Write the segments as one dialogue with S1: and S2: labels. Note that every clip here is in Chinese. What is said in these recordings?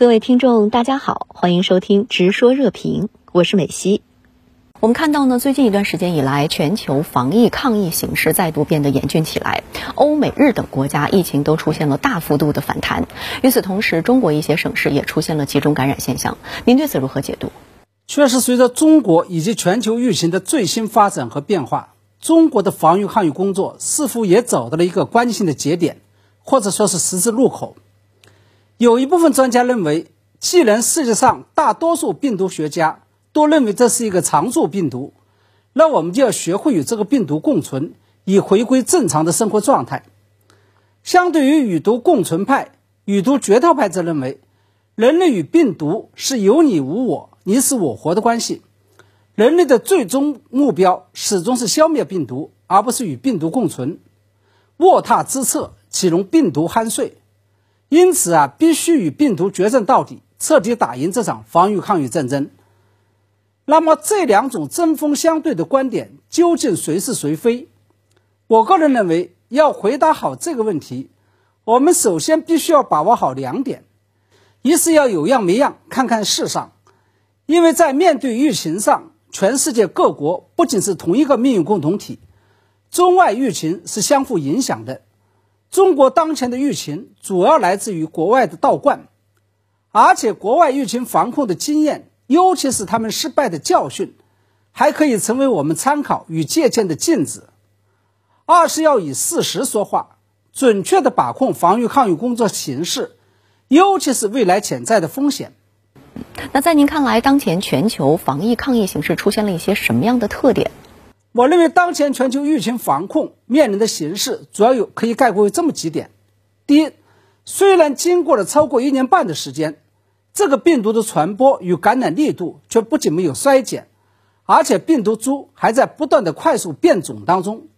S1: 各位听众，大家好，欢迎收听《直说热评》，我是美西。我们看到呢，最近一段时间以来，全球防疫抗疫形势再度变得严峻起来，欧美日等国家疫情都出现了大幅度的反弹。与此同时，中国一些省市也出现了集中感染现象。您对此如何解读？
S2: 确实，随着中国以及全球疫情的最新发展和变化，中国的防御抗疫工作似乎也走到了一个关键性的节点，或者说是十字路口。有一部分专家认为，既然世界上大多数病毒学家都认为这是一个常驻病毒，那我们就要学会与这个病毒共存，以回归正常的生活状态。相对于与毒共存派，与毒决斗派则认为，人类与病毒是有你无我、你死我活的关系。人类的最终目标始终是消灭病毒，而不是与病毒共存。卧榻之侧，岂容病毒酣睡？因此啊，必须与病毒决战到底，彻底打赢这场防御抗疫战争。那么，这两种针锋相对的观点究竟谁是谁非？我个人认为，要回答好这个问题，我们首先必须要把握好两点：一是要有样没样看看世上，因为在面对疫情上，全世界各国不仅是同一个命运共同体，中外疫情是相互影响的。中国当前的疫情主要来自于国外的道观，而且国外疫情防控的经验，尤其是他们失败的教训，还可以成为我们参考与借鉴的镜子。二是要以事实说话，准确的把控防御抗疫工作形势，尤其是未来潜在的风险。
S1: 那在您看来，当前全球防疫抗疫形势出现了一些什么样的特点？
S2: 我认为，当前全球疫情防控面临的形势，主要有可以概括为这么几点：第一，虽然经过了超过一年半的时间，这个病毒的传播与感染力度却不仅没有衰减，而且病毒株还在不断的快速变种当中，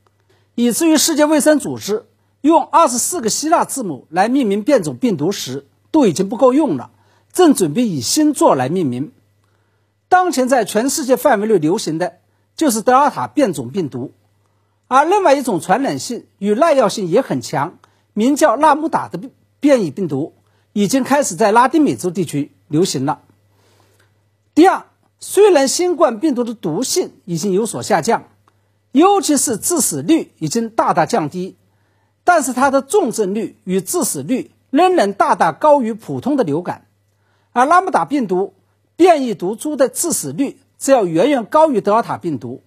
S2: 以至于世界卫生组织用二十四个希腊字母来命名变种病毒时都已经不够用了，正准备以星座来命名。当前在全世界范围内流行的。就是德尔塔变种病毒，而另外一种传染性与耐药性也很强，名叫拉姆达的变异病毒，已经开始在拉丁美洲地区流行了。第二，虽然新冠病毒的毒性已经有所下降，尤其是致死率已经大大降低，但是它的重症率与致死率仍然大大高于普通的流感，而拉姆达病毒变异毒株的致死率。这要远远高于德尔塔病毒，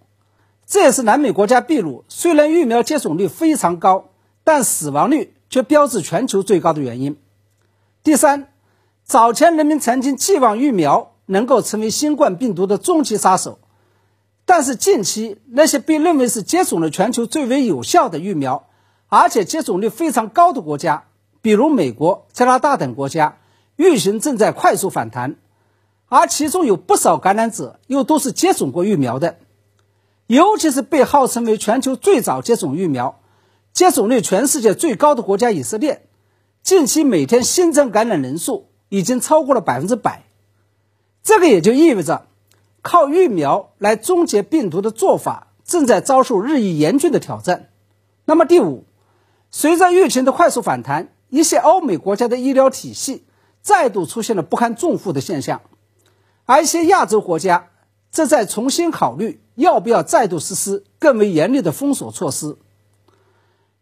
S2: 这也是南美国家秘鲁虽然疫苗接种率非常高，但死亡率却标志全球最高的原因。第三，早前人们曾经寄望疫苗能够成为新冠病毒的终极杀手，但是近期那些被认为是接种了全球最为有效的疫苗，而且接种率非常高的国家，比如美国、加拿大等国家，疫情正在快速反弹。而其中有不少感染者又都是接种过疫苗的，尤其是被号称为全球最早接种疫苗、接种率全世界最高的国家以色列，近期每天新增感染人数已经超过了百分之百。这个也就意味着，靠疫苗来终结病毒的做法正在遭受日益严峻的挑战。那么第五，随着疫情的快速反弹，一些欧美国家的医疗体系再度出现了不堪重负的现象。而一些亚洲国家正在重新考虑要不要再度实施更为严厉的封锁措施。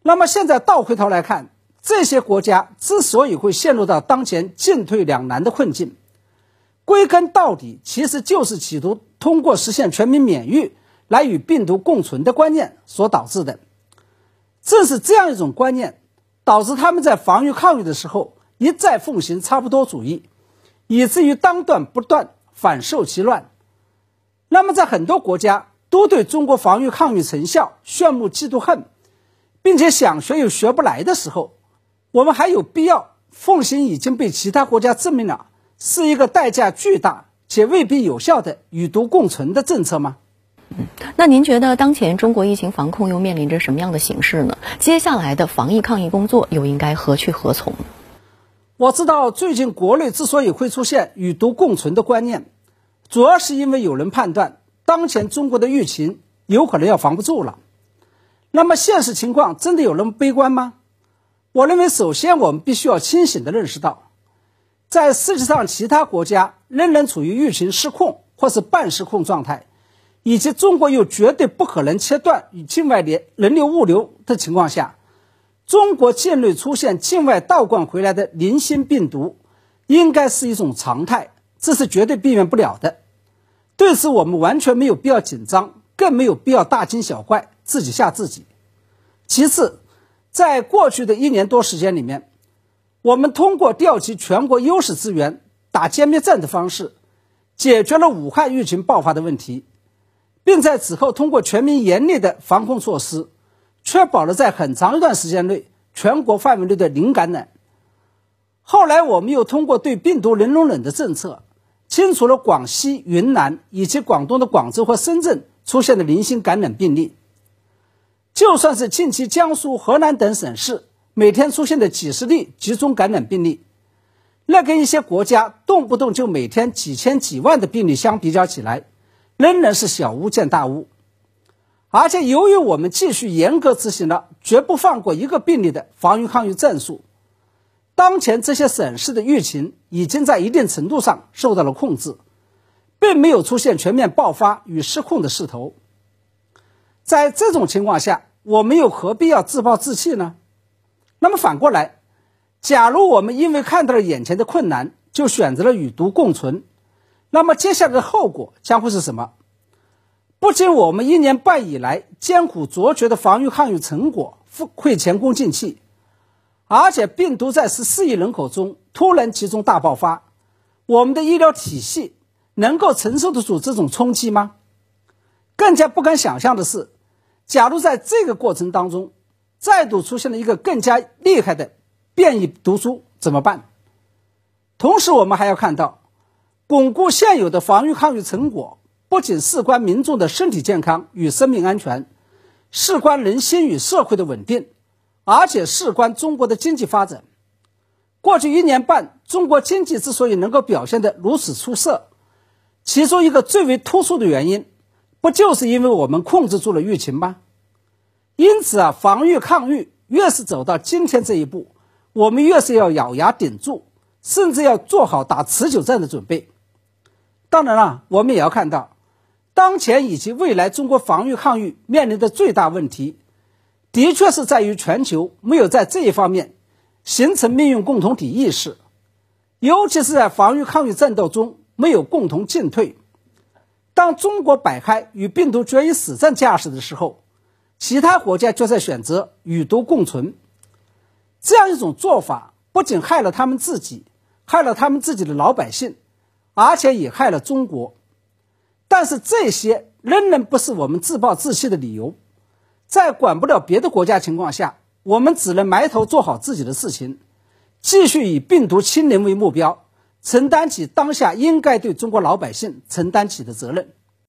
S2: 那么现在倒回头来看，这些国家之所以会陷入到当前进退两难的困境，归根到底其实就是企图通过实现全民免疫来与病毒共存的观念所导致的。正是这样一种观念，导致他们在防御抗疫的时候一再奉行差不多主义，以至于当断不断。反受其乱，那么在很多国家都对中国防御抗疫成效炫目嫉妒恨，并且想学又学不来的时候，我们还有必要奉行已经被其他国家证明了是一个代价巨大且未必有效的与毒共存的政策吗？
S1: 嗯，那您觉得当前中国疫情防控又面临着什么样的形势呢？接下来的防疫抗疫工作又应该何去何从？
S2: 我知道最近国内之所以会出现与毒共存的观念，主要是因为有人判断当前中国的疫情有可能要防不住了。那么现实情况真的有那么悲观吗？我认为，首先我们必须要清醒地认识到，在世界上其他国家仍然处于疫情失控或是半失控状态，以及中国又绝对不可能切断与境外的人流物流的情况下，中国境内出现境外倒灌回来的零星病毒，应该是一种常态，这是绝对避免不了的。对此，我们完全没有必要紧张，更没有必要大惊小怪，自己吓自己。其次，在过去的一年多时间里面，我们通过调集全国优势资源、打歼灭战的方式，解决了武汉疫情爆发的问题，并在此后通过全民严厉的防控措施，确保了在很长一段时间内全国范围内的零感染。后来，我们又通过对病毒零容忍的政策。清除了广西、云南以及广东的广州和深圳出现的零星感染病例。就算是近期江苏、河南等省市每天出现的几十例集中感染病例，那跟一些国家动不动就每天几千几万的病例相比较起来，仍然是小巫见大巫。而且，由于我们继续严格执行了绝不放过一个病例的防御抗疫战术。当前这些省市的疫情已经在一定程度上受到了控制，并没有出现全面爆发与失控的势头。在这种情况下，我们又何必要自暴自弃呢？那么反过来，假如我们因为看到了眼前的困难，就选择了与毒共存，那么接下来的后果将会是什么？不仅我们一年半以来艰苦卓绝的防御抗疫成果会前功尽弃。而且病毒在十四亿人口中突然集中大爆发，我们的医疗体系能够承受得住这种冲击吗？更加不敢想象的是，假如在这个过程当中再度出现了一个更加厉害的变异毒株怎么办？同时，我们还要看到，巩固现有的防御抗疫成果，不仅事关民众的身体健康与生命安全，事关人心与社会的稳定。而且事关中国的经济发展。过去一年半，中国经济之所以能够表现得如此出色，其中一个最为突出的原因，不就是因为我们控制住了疫情吗？因此啊，防御抗疫越是走到今天这一步，我们越是要咬牙顶住，甚至要做好打持久战的准备。当然了，我们也要看到，当前以及未来中国防御抗疫面临的最大问题。的确是在于全球没有在这一方面形成命运共同体意识，尤其是在防御抗疫战斗中没有共同进退。当中国摆开与病毒决一死战架势的时候，其他国家就在选择与毒共存。这样一种做法不仅害了他们自己，害了他们自己的老百姓，而且也害了中国。但是这些仍然不是我们自暴自弃的理由。在管不了别的国家情况下，我们只能埋头做好自己的事情，继续以病毒清零为目标，承担起当下应该对中国老百姓承担起的责任。